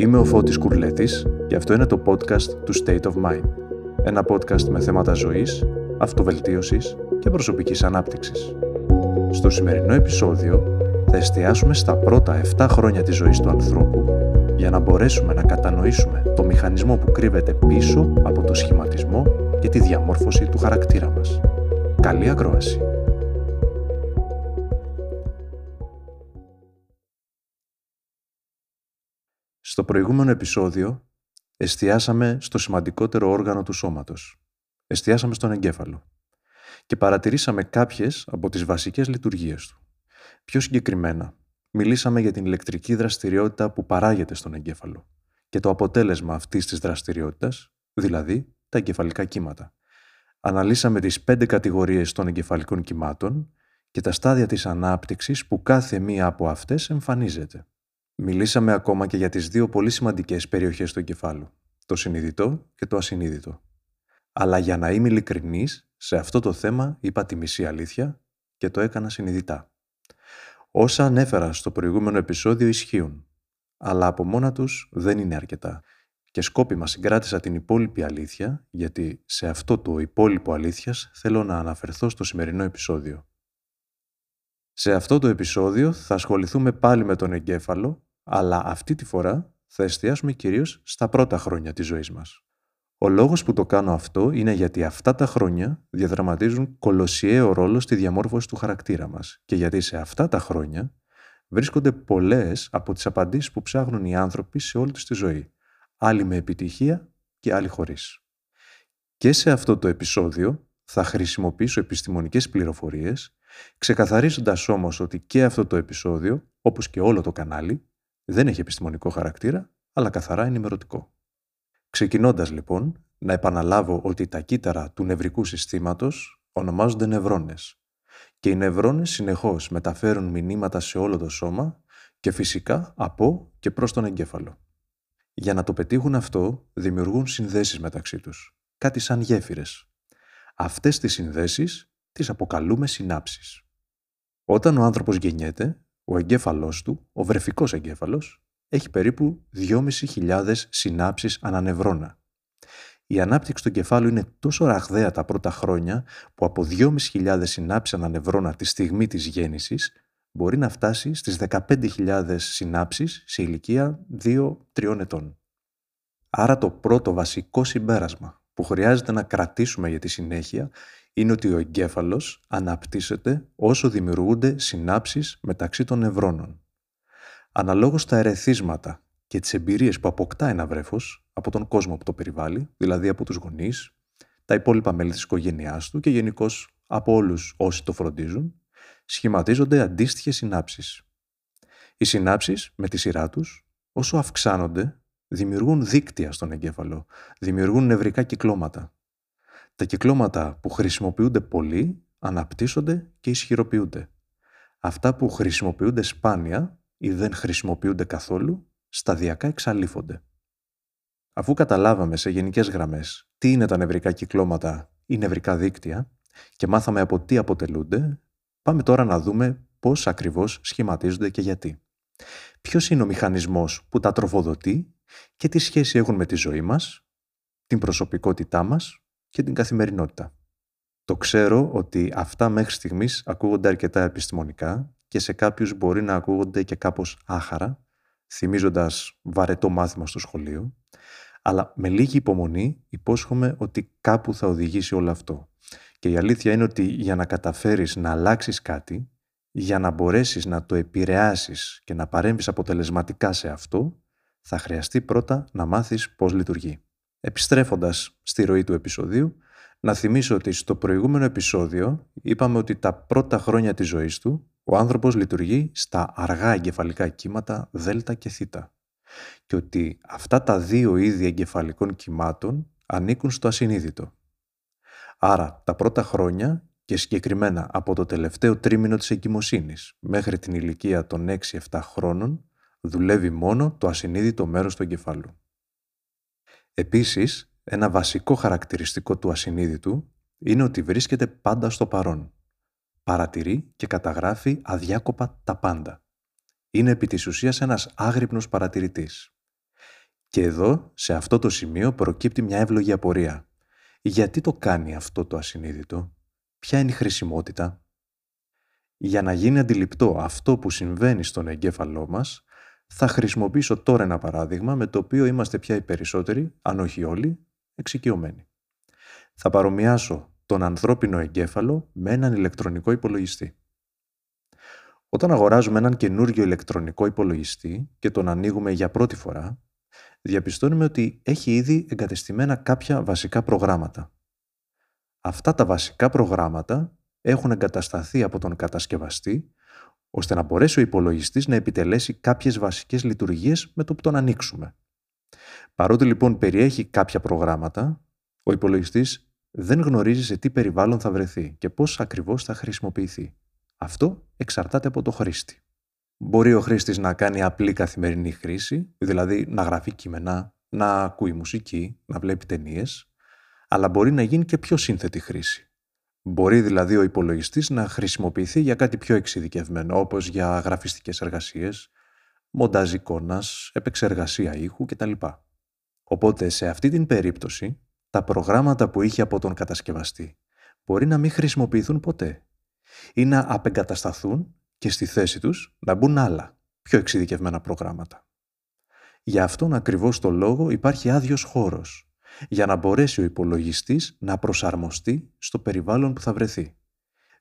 Είμαι ο Φώτης Κουρλέτης και αυτό είναι το podcast του State of Mind. Ένα podcast με θέματα ζωής, αυτοβελτίωσης και προσωπικής ανάπτυξης. Στο σημερινό επεισόδιο θα εστιάσουμε στα πρώτα 7 χρόνια της ζωής του ανθρώπου για να μπορέσουμε να κατανοήσουμε το μηχανισμό που κρύβεται πίσω από το σχηματισμό και τη διαμόρφωση του χαρακτήρα μας. Καλή ακρόαση! Στο προηγούμενο επεισόδιο εστιάσαμε στο σημαντικότερο όργανο του σώματος. Εστιάσαμε στον εγκέφαλο και παρατηρήσαμε κάποιες από τις βασικές λειτουργίες του. Πιο συγκεκριμένα, μιλήσαμε για την ηλεκτρική δραστηριότητα που παράγεται στον εγκέφαλο και το αποτέλεσμα αυτής της δραστηριότητας, δηλαδή τα εγκεφαλικά κύματα. Αναλύσαμε τις πέντε κατηγορίες των εγκεφαλικών κυμάτων και τα στάδια της ανάπτυξης που κάθε μία από αυτές εμφανίζεται. Μιλήσαμε ακόμα και για τις δύο πολύ σημαντικές περιοχές του εγκεφάλου, το συνειδητό και το ασυνείδητο. Αλλά για να είμαι ειλικρινής, σε αυτό το θέμα είπα τη μισή αλήθεια και το έκανα συνειδητά. Όσα ανέφερα στο προηγούμενο επεισόδιο ισχύουν, αλλά από μόνα τους δεν είναι αρκετά. Και σκόπιμα συγκράτησα την υπόλοιπη αλήθεια, γιατί σε αυτό το υπόλοιπο αλήθειας θέλω να αναφερθώ στο σημερινό επεισόδιο. Σε αυτό το επεισόδιο θα ασχοληθούμε πάλι με τον εγκέφαλο, αλλά αυτή τη φορά θα εστιάσουμε κυρίως στα πρώτα χρόνια της ζωής μας. Ο λόγος που το κάνω αυτό είναι γιατί αυτά τα χρόνια διαδραματίζουν κολοσιαίο ρόλο στη διαμόρφωση του χαρακτήρα μας και γιατί σε αυτά τα χρόνια βρίσκονται πολλές από τις απαντήσεις που ψάχνουν οι άνθρωποι σε όλη τους τη ζωή. Άλλοι με επιτυχία και άλλοι χωρίς. Και σε αυτό το επεισόδιο θα χρησιμοποιήσω επιστημονικές πληροφορίες, ξεκαθαρίζοντας όμως ότι και αυτό το επεισόδιο, όπως και όλο το κανάλι, δεν έχει επιστημονικό χαρακτήρα, αλλά καθαρά ενημερωτικό. Ξεκινώντας λοιπόν, να επαναλάβω ότι τα κύτταρα του νευρικού συστήματος ονομάζονται νευρώνες και οι νευρώνες συνεχώς μεταφέρουν μηνύματα σε όλο το σώμα και φυσικά από και προς τον εγκέφαλο. Για να το πετύχουν αυτό, δημιουργούν συνδέσεις μεταξύ τους, κάτι σαν γέφυρες. Αυτές τις συνδέσεις τις αποκαλούμε συνάψεις. Όταν ο άνθρωπος γεννιέται, ο εγκέφαλός του, ο βρεφικός εγκέφαλος, έχει περίπου 2.500 συνάψεις ανανευρώνα. Η ανάπτυξη του εγκεφάλου είναι τόσο ραγδαία τα πρώτα χρόνια που από 2.500 συνάψεις ανανευρώνα τη στιγμή της γέννησης μπορεί να φτάσει στις 15.000 συνάψεις σε ηλικία 2-3 ετών. Άρα το πρώτο βασικό συμπέρασμα που χρειάζεται να κρατήσουμε για τη συνέχεια είναι ότι ο εγκέφαλος αναπτύσσεται όσο δημιουργούνται συνάψεις μεταξύ των νευρώνων. Αναλόγως τα ερεθίσματα και τις εμπειρίες που αποκτά ένα βρέφος από τον κόσμο που το περιβάλλει, δηλαδή από τους γονείς, τα υπόλοιπα μέλη της οικογένειάς του και γενικώ από όλους όσοι το φροντίζουν, σχηματίζονται αντίστοιχες συνάψεις. Οι συνάψεις, με τη σειρά τους, όσο αυξάνονται, δημιουργούν δίκτυα στον εγκέφαλο, δημιουργούν νευρικά κυκλώματα. Τα κυκλώματα που χρησιμοποιούνται πολύ αναπτύσσονται και ισχυροποιούνται. Αυτά που χρησιμοποιούνται σπάνια ή δεν χρησιμοποιούνται καθόλου, σταδιακά εξαλείφονται. Αφού καταλάβαμε σε γενικές γραμμές τι είναι τα νευρικά κυκλώματα ή νευρικά δίκτυα και μάθαμε από τι αποτελούνται, πάμε τώρα να δούμε πώς ακριβώς σχηματίζονται και γιατί. Ποιος είναι ο μηχανισμός που τα τροφοδοτεί και τι σχέση έχουν με τη ζωή μας, την προσωπικότητά μας και την καθημερινότητα. Το ξέρω ότι αυτά μέχρι στιγμής ακούγονται αρκετά επιστημονικά και σε κάποιους μπορεί να ακούγονται και κάπως άχαρα, θυμίζοντας βαρετό μάθημα στο σχολείο, αλλά με λίγη υπομονή υπόσχομαι ότι κάπου θα οδηγήσει όλο αυτό. Και η αλήθεια είναι ότι για να καταφέρεις να αλλάξεις κάτι, για να μπορέσεις να το επηρεάσεις και να παρέμβεις αποτελεσματικά σε αυτό, θα χρειαστεί πρώτα να μάθεις πώς λειτουργεί. Επιστρέφοντας στη ροή του επεισοδίου, να θυμίσω ότι στο προηγούμενο επεισόδιο είπαμε ότι τα πρώτα χρόνια της ζωής του ο άνθρωπος λειτουργεί στα αργά εγκεφαλικά κύματα δ και θ και ότι αυτά τα δύο είδη εγκεφαλικών κυμάτων ανήκουν στο ασυνείδητο. Άρα τα πρώτα χρόνια και συγκεκριμένα από το τελευταίο τρίμηνο της εγκυμοσύνης μέχρι την ηλικία των 6-7 χρόνων δουλεύει μόνο το ασυνείδητο μέρος του εγκεφάλου. Επίσης, ένα βασικό χαρακτηριστικό του ασυνείδητου είναι ότι βρίσκεται πάντα στο παρόν. Παρατηρεί και καταγράφει αδιάκοπα τα πάντα. Είναι επί της ουσίας ένας άγρυπνος παρατηρητής. Και εδώ, σε αυτό το σημείο, προκύπτει μια εύλογη απορία. Γιατί το κάνει αυτό το ασυνείδητο; Ποια είναι η χρησιμότητα; Για να γίνει αντιληπτό αυτό που συμβαίνει στον εγκέφαλό μας, θα χρησιμοποιήσω τώρα ένα παράδειγμα με το οποίο είμαστε πια οι περισσότεροι, αν όχι όλοι, εξοικειωμένοι. Θα παρομοιάσω τον ανθρώπινο εγκέφαλο με έναν ηλεκτρονικό υπολογιστή. Όταν αγοράζουμε έναν καινούριο ηλεκτρονικό υπολογιστή και τον ανοίγουμε για πρώτη φορά, διαπιστώνουμε ότι έχει ήδη εγκατεστημένα κάποια βασικά προγράμματα. Αυτά τα βασικά προγράμματα έχουν εγκατασταθεί από τον κατασκευαστή ώστε να μπορέσει ο υπολογιστής να επιτελέσει κάποιες βασικές λειτουργίες με το που τον ανοίξουμε. Παρότι λοιπόν περιέχει κάποια προγράμματα, ο υπολογιστής δεν γνωρίζει σε τι περιβάλλον θα βρεθεί και πώς ακριβώς θα χρησιμοποιηθεί. Αυτό εξαρτάται από το χρήστη. Μπορεί ο χρήστης να κάνει απλή καθημερινή χρήση, δηλαδή να γράφει κείμενα, να ακούει μουσική, να βλέπει ταινίες, αλλά μπορεί να γίνει και πιο σύνθετη χρήση. Μπορεί δηλαδή ο υπολογιστής να χρησιμοποιηθεί για κάτι πιο εξειδικευμένο, όπως για γραφιστικές εργασίες, μοντάζ εικόνας, επεξεργασία ήχου κτλ. Οπότε σε αυτή την περίπτωση, τα προγράμματα που είχε από τον κατασκευαστή μπορεί να μην χρησιμοποιηθούν ποτέ ή να απεγκατασταθούν και στη θέση τους να μπουν άλλα, πιο εξειδικευμένα προγράμματα. Για αυτόν ακριβώς το λόγο υπάρχει άδειος χώρος, για να μπορέσει ο υπολογιστής να προσαρμοστεί στο περιβάλλον που θα βρεθεί.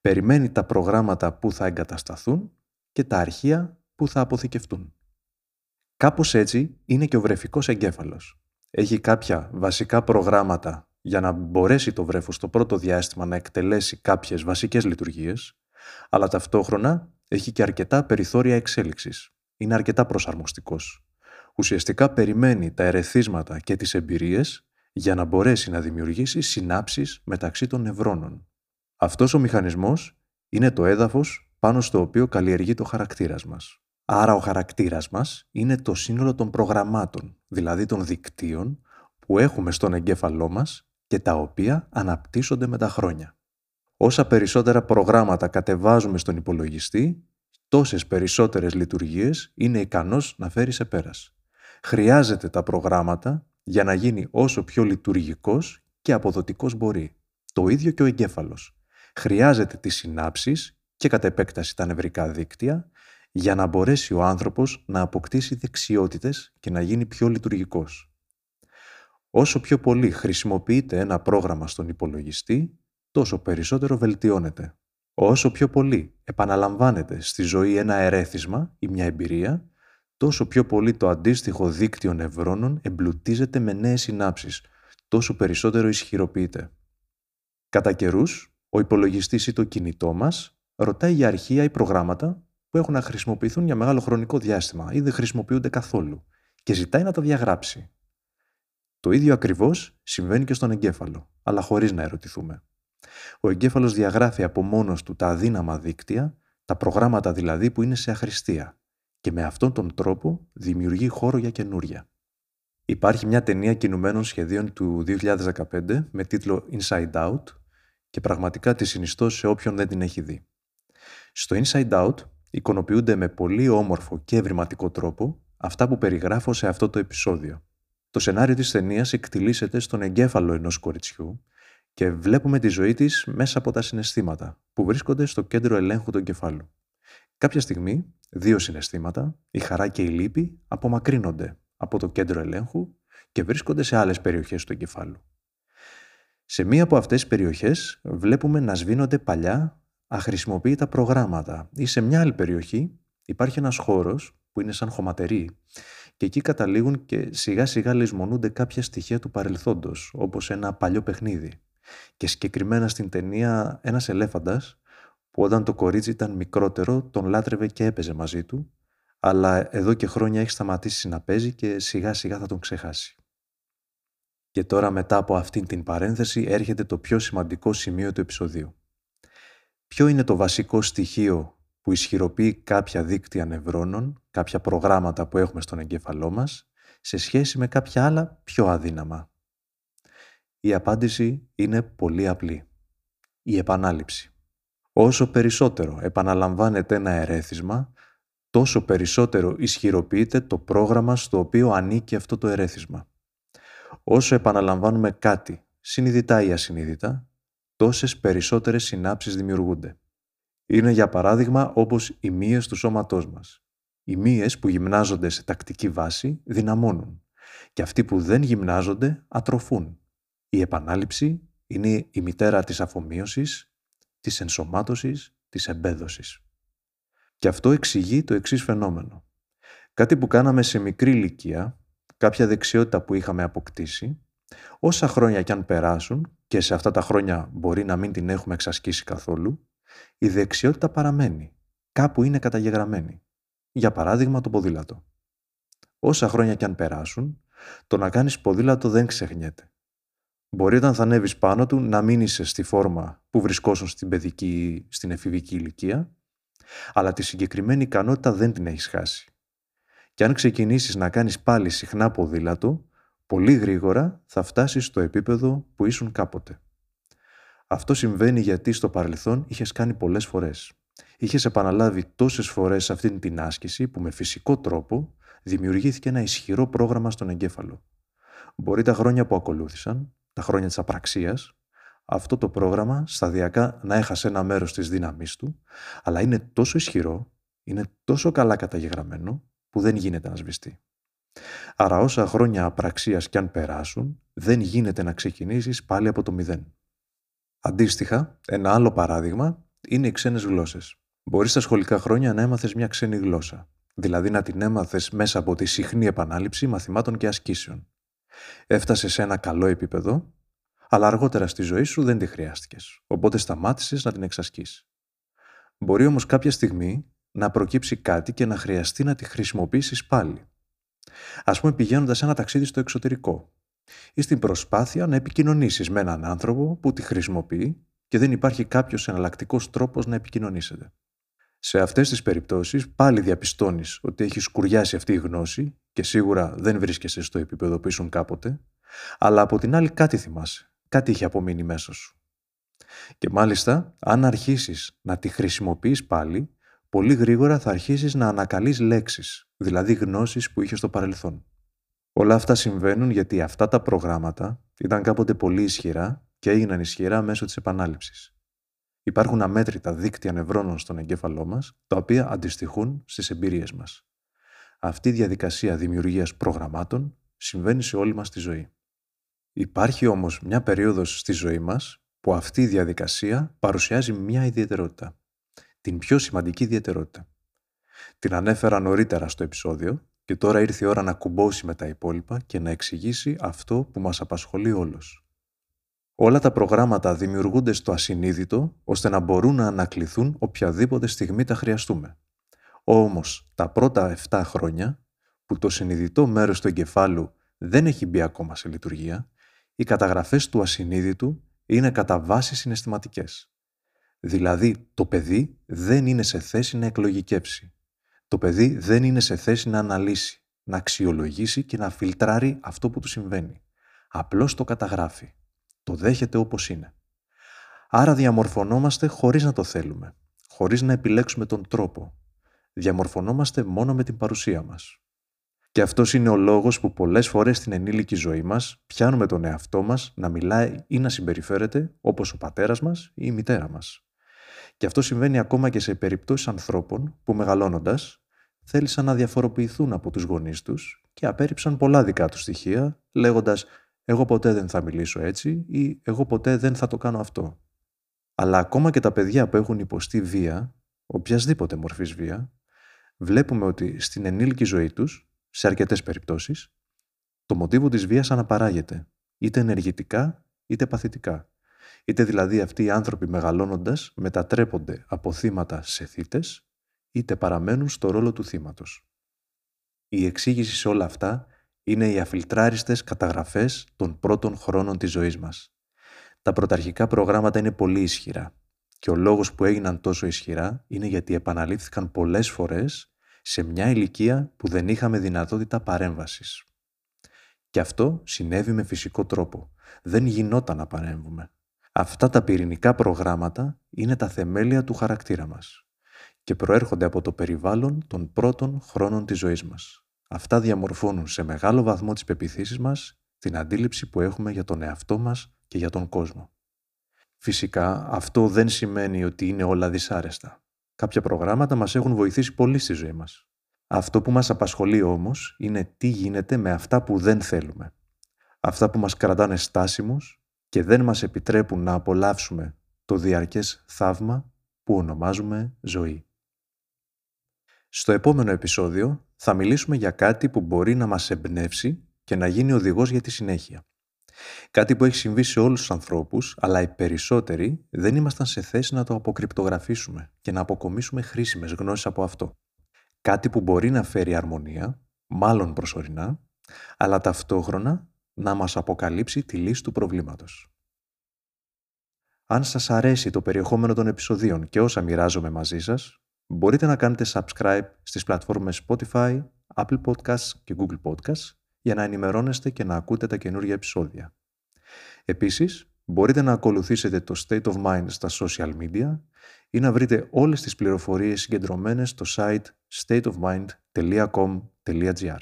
Περιμένει τα προγράμματα που θα εγκατασταθούν και τα αρχεία που θα αποθηκευτούν. Κάπως έτσι είναι και ο βρεφικός εγκέφαλος. Έχει κάποια βασικά προγράμματα για να μπορέσει το βρέφος στο πρώτο διάστημα να εκτελέσει κάποιες βασικές λειτουργίες, αλλά ταυτόχρονα έχει και αρκετά περιθώρια εξέλιξης. Είναι αρκετά προσαρμοστικός. Ουσιαστικά περιμένει τα ερεθίσματα και τις εμπειρίες για να μπορέσει να δημιουργήσει συνάψεις μεταξύ των νευρώνων. Αυτός ο μηχανισμός είναι το έδαφος πάνω στο οποίο καλλιεργεί το χαρακτήρας μας. Άρα ο χαρακτήρας μας είναι το σύνολο των προγραμμάτων, δηλαδή των δικτύων που έχουμε στον εγκέφαλό μας και τα οποία αναπτύσσονται με τα χρόνια. Όσα περισσότερα προγράμματα κατεβάζουμε στον υπολογιστή, τόσες περισσότερες λειτουργίες είναι ικανός να φέρει σε πέρας. Χρειάζεται τα προγράμματα για να γίνει όσο πιο λειτουργικός και αποδοτικός μπορεί. Το ίδιο και ο εγκέφαλος. Χρειάζεται τις συνάψεις και κατ' επέκταση τα νευρικά δίκτυα για να μπορέσει ο άνθρωπος να αποκτήσει δεξιότητες και να γίνει πιο λειτουργικός. Όσο πιο πολύ χρησιμοποιείται ένα πρόγραμμα στον υπολογιστή, τόσο περισσότερο βελτιώνεται. Όσο πιο πολύ επαναλαμβάνεται στη ζωή ένα ερέθισμα ή μια εμπειρία, τόσο πιο πολύ το αντίστοιχο δίκτυο νευρώνων εμπλουτίζεται με νέες συνάψεις, τόσο περισσότερο ισχυροποιείται. Κατά καιρούς, ο υπολογιστής ή το κινητό μας ρωτάει για αρχεία ή προγράμματα που έχουν να χρησιμοποιηθούν για μεγάλο χρονικό διάστημα ή δεν χρησιμοποιούνται καθόλου και ζητάει να τα διαγράψει. Το ίδιο ακριβώς συμβαίνει και στον εγκέφαλο, αλλά χωρίς να ερωτηθούμε. Ο εγκέφαλος διαγράφει από μόνος του τα αδύναμα δίκτυα, τα προγράμματα δηλαδή που είναι σε αχρηστία και με αυτόν τον τρόπο δημιουργεί χώρο για καινούρια. Υπάρχει μια ταινία κινουμένων σχεδίων του 2015 με τίτλο Inside Out και πραγματικά τη συνιστώ σε όποιον δεν την έχει δει. Στο Inside Out εικονοποιούνται με πολύ όμορφο και ευρηματικό τρόπο αυτά που περιγράφω σε αυτό το επεισόδιο. Το σενάριο της ταινίας εκτιλήσεται στον εγκέφαλο ενός κοριτσιού και βλέπουμε τη ζωή της μέσα από τα συναισθήματα που βρίσκονται στο κέντρο ελέγχου του εγκεφάλου. Κάποια στιγμή, δύο συναισθήματα, η χαρά και η λύπη, απομακρύνονται από το κέντρο ελέγχου και βρίσκονται σε άλλες περιοχές του εγκεφάλου. Σε μία από αυτές τις περιοχές βλέπουμε να σβήνονται παλιά αχρησιμοποιητά προγράμματα ή σε μια άλλη περιοχή υπάρχει ένας χώρος που είναι σαν χωματερή και εκεί καταλήγουν και σιγά σιγά λησμονούνται κάποια στοιχεία του παρελθόντος όπως ένα παλιό παιχνίδι και συγκεκριμένα στην ταινία ένας ελέφαντας που όταν το κορίτσι ήταν μικρότερο τον λάτρευε και έπαιζε μαζί του αλλά εδώ και χρόνια έχει σταματήσει να παίζει και σιγά σιγά θα τον ξεχάσει. Και τώρα μετά από αυτήν την παρένθεση έρχεται το πιο σημαντικό σημείο του επεισοδίου. Ποιο είναι το βασικό στοιχείο που ισχυροποιεί κάποια δίκτυα νευρώνων, κάποια προγράμματα που έχουμε στον εγκέφαλό μας, σε σχέση με κάποια άλλα πιο αδύναμα; Η απάντηση είναι πολύ απλή. Η επανάληψη. Όσο περισσότερο επαναλαμβάνεται ένα ερέθισμα, τόσο περισσότερο ισχυροποιείται το πρόγραμμα στο οποίο ανήκει αυτό το ερέθισμα. Όσο επαναλαμβάνουμε κάτι, συνειδητά ή ασυνείδητα, τόσες περισσότερες συνάψεις δημιουργούνται. Είναι για παράδειγμα όπως οι μύες του σώματός μας. Οι μύες που γυμνάζονται σε τακτική βάση δυναμώνουν και αυτοί που δεν γυμνάζονται ατροφούν. Η επανάληψη είναι η μητέρα της αφομοίωσης, της ενσωμάτωσης, της εμπέδωσης. Και αυτό εξηγεί το εξής φαινόμενο. Κάτι που κάναμε σε μικρή ηλικία, κάποια δεξιότητα που είχαμε αποκτήσει, όσα χρόνια κι αν περάσουν, και σε αυτά τα χρόνια μπορεί να μην την έχουμε εξασκήσει καθόλου, η δεξιότητα παραμένει. Κάπου είναι καταγεγραμμένη. Για παράδειγμα το ποδήλατο. Όσα χρόνια κι αν περάσουν, το να κάνεις ποδήλατο δεν ξεχνιέται. Μπορεί όταν θα ανέβεις πάνω του να μην είσαι στη φόρμα που βρισκόσουν στην παιδική ή στην εφηβική ηλικία, αλλά τη συγκεκριμένη ικανότητα δεν την έχεις χάσει. Και αν ξεκινήσεις να κάνεις πάλι συχνά ποδήλατο, πολύ γρήγορα θα φτάσεις στο επίπεδο που ήσουν κάποτε. Αυτό συμβαίνει γιατί στο παρελθόν είχες κάνει πολλές φορές. Είχες επαναλάβει τόσες φορές αυτή την άσκηση που με φυσικό τρόπο δημιουργήθηκε ένα ισχυρό πρόγραμμα στον εγκέφαλο. Μπορεί τα χρόνια που ακολούθησαν, τα χρόνια της απραξίας, αυτό το πρόγραμμα σταδιακά να έχασε ένα μέρος της δύναμής του, αλλά είναι τόσο ισχυρό, είναι τόσο καλά καταγεγραμμένο, που δεν γίνεται να σβηστεί. Άρα όσα χρόνια απραξίας κι αν περάσουν, δεν γίνεται να ξεκινήσεις πάλι από το μηδέν. Αντίστοιχα, ένα άλλο παράδειγμα είναι οι ξένες γλώσσες. Μπορείς στα σχολικά χρόνια να έμαθες μια ξένη γλώσσα, δηλαδή να την έμαθες μέσα από τη συχνή επανάληψη μαθημάτων και ασκήσεων. Έφτασε σε ένα καλό επίπεδο αλλά αργότερα στη ζωή σου δεν τη χρειάστηκες, οπότε σταμάτησες να την εξασκείς. Μπορεί όμως κάποια στιγμή να προκύψει κάτι και να χρειαστεί να τη χρησιμοποιήσεις πάλι. Α πούμε, πηγαίνοντας ένα ταξίδι στο εξωτερικό ή στην προσπάθεια να επικοινωνήσεις με έναν άνθρωπο που τη χρησιμοποιεί και δεν υπάρχει κάποιος εναλλακτικός τρόπος να επικοινωνήσετε. Σε αυτές τις περιπτώσεις πάλι διαπιστώνεις ότι έχει σκουριάσει αυτή η γνώση και σίγουρα δεν βρίσκεσαι στο επίπεδο που ήσουν κάποτε, αλλά από την άλλη κάτι θυμάσαι κάτι είχε απομείνει μέσα σου. Και μάλιστα, αν αρχίσεις να τη χρησιμοποιείς πάλι, πολύ γρήγορα θα αρχίσεις να ανακαλείς λέξεις, δηλαδή γνώσεις που είχες στο παρελθόν. Όλα αυτά συμβαίνουν γιατί αυτά τα προγράμματα ήταν κάποτε πολύ ισχυρά και έγιναν ισχυρά μέσω της επανάληψης. Υπάρχουν αμέτρητα δίκτυα νευρώνων στον εγκέφαλό μας, τα οποία αντιστοιχούν στις εμπειρίες μας. Αυτή η διαδικασία δημιουργίας προγραμμάτων συμβαίνει σε όλη μας τη ζωή. Υπάρχει όμως μια περίοδος στη ζωή μας που αυτή η διαδικασία παρουσιάζει μια ιδιαιτερότητα. Την πιο σημαντική ιδιαιτερότητα. Την ανέφερα νωρίτερα στο επεισόδιο και τώρα ήρθε η ώρα να κουμπώσει με τα υπόλοιπα και να εξηγήσει αυτό που μας απασχολεί όλος. Όλα τα προγράμματα δημιουργούνται στο ασυνείδητο ώστε να μπορούν να ανακληθούν οποιαδήποτε στιγμή τα χρειαστούμε. Όμως τα πρώτα 7 χρόνια που το συνειδητό μέρος του εγκεφάλου δεν έχει μπει ακόμα σε λειτουργία, οι καταγραφές του ασυνείδητου είναι κατά βάση συναισθηματικές. Δηλαδή, το παιδί δεν είναι σε θέση να εκλογικεύσει. Το παιδί δεν είναι σε θέση να αναλύσει, να αξιολογήσει και να φιλτράρει αυτό που του συμβαίνει. Απλώς το καταγράφει. Το δέχεται όπως είναι. Άρα διαμορφωνόμαστε χωρίς να το θέλουμε, χωρίς να επιλέξουμε τον τρόπο. Διαμορφωνόμαστε μόνο με την παρουσία μας. Και αυτός είναι ο λόγος που πολλές φορές στην ενήλικη ζωή μας πιάνουμε τον εαυτό μας να μιλάει ή να συμπεριφέρεται όπως ο πατέρας μας ή η μητέρα μας. Και αυτό συμβαίνει ακόμα και σε περιπτώσεις ανθρώπων που μεγαλώνοντας θέλησαν να διαφοροποιηθούν από τους γονείς τους και απέρριψαν πολλά δικά τους στοιχεία, λέγοντας Εγώ ποτέ δεν θα μιλήσω έτσι ή Εγώ ποτέ δεν θα το κάνω αυτό. Αλλά ακόμα και τα παιδιά που έχουν υποστεί βία, οποιασδήποτε μορφής βία, βλέπουμε ότι στην ενήλικη ζωή τους σε αρκετές περιπτώσεις, το μοτίβο της βίας αναπαράγεται, είτε ενεργητικά είτε παθητικά. Είτε δηλαδή αυτοί οι άνθρωποι μεγαλώνοντας μετατρέπονται από θύματα σε θύτες, είτε παραμένουν στο ρόλο του θύματος. Η εξήγηση σε όλα αυτά είναι οι αφιλτράριστες καταγραφές των πρώτων χρόνων της ζωής μας. Τα πρωταρχικά προγράμματα είναι πολύ ισχυρά και ο λόγος που έγιναν τόσο ισχυρά είναι γιατί επαναλήφθηκαν πολλές φορές σε μια ηλικία που δεν είχαμε δυνατότητα παρέμβασης. Και αυτό συνέβη με φυσικό τρόπο. Δεν γινόταν να παρέμβουμε. Αυτά τα πυρηνικά προγράμματα είναι τα θεμέλια του χαρακτήρα μας. και προέρχονται από το περιβάλλον των πρώτων χρόνων της ζωής μας. Αυτά διαμορφώνουν σε μεγάλο βαθμό τις πεπιθήσεις μας, την αντίληψη που έχουμε για τον εαυτό μας και για τον κόσμο. Φυσικά, αυτό δεν σημαίνει ότι είναι όλα δυσάρεστα. Κάποια προγράμματα μας έχουν βοηθήσει πολύ στη ζωή μας. Αυτό που μας απασχολεί όμως είναι τι γίνεται με αυτά που δεν θέλουμε. Αυτά που μας κρατάνε στάσιμους και δεν μας επιτρέπουν να απολαύσουμε το διαρκές θαύμα που ονομάζουμε ζωή. Στο επόμενο επεισόδιο θα μιλήσουμε για κάτι που μπορεί να μας εμπνεύσει και να γίνει οδηγός για τη συνέχεια. Κάτι που έχει συμβεί σε όλους τους ανθρώπους, αλλά οι περισσότεροι δεν ήμασταν σε θέση να το αποκρυπτογραφήσουμε και να αποκομίσουμε χρήσιμες γνώσεις από αυτό. Κάτι που μπορεί να φέρει αρμονία, μάλλον προσωρινά, αλλά ταυτόχρονα να μας αποκαλύψει τη λύση του προβλήματος. Αν σας αρέσει το περιεχόμενο των επεισοδίων και όσα μοιράζομαι μαζί σας, μπορείτε να κάνετε subscribe στις πλατφόρμες Spotify, Apple Podcasts και Google Podcasts για να ενημερώνεστε και να ακούτε τα καινούργια επεισόδια. Επίσης, μπορείτε να ακολουθήσετε το State of Mind στα social media ή να βρείτε όλες τις πληροφορίες συγκεντρωμένες στο site stateofmind.com.gr.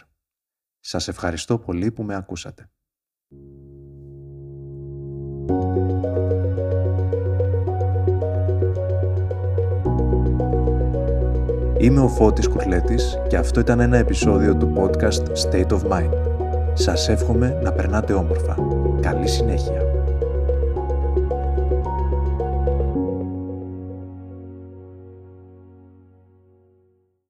Σας ευχαριστώ πολύ που με ακούσατε. Είμαι ο Φώτης Κουρλέτης και αυτό ήταν ένα επεισόδιο του podcast State of Mind. Σας εύχομαι να περνάτε όμορφα. Καλή συνέχεια.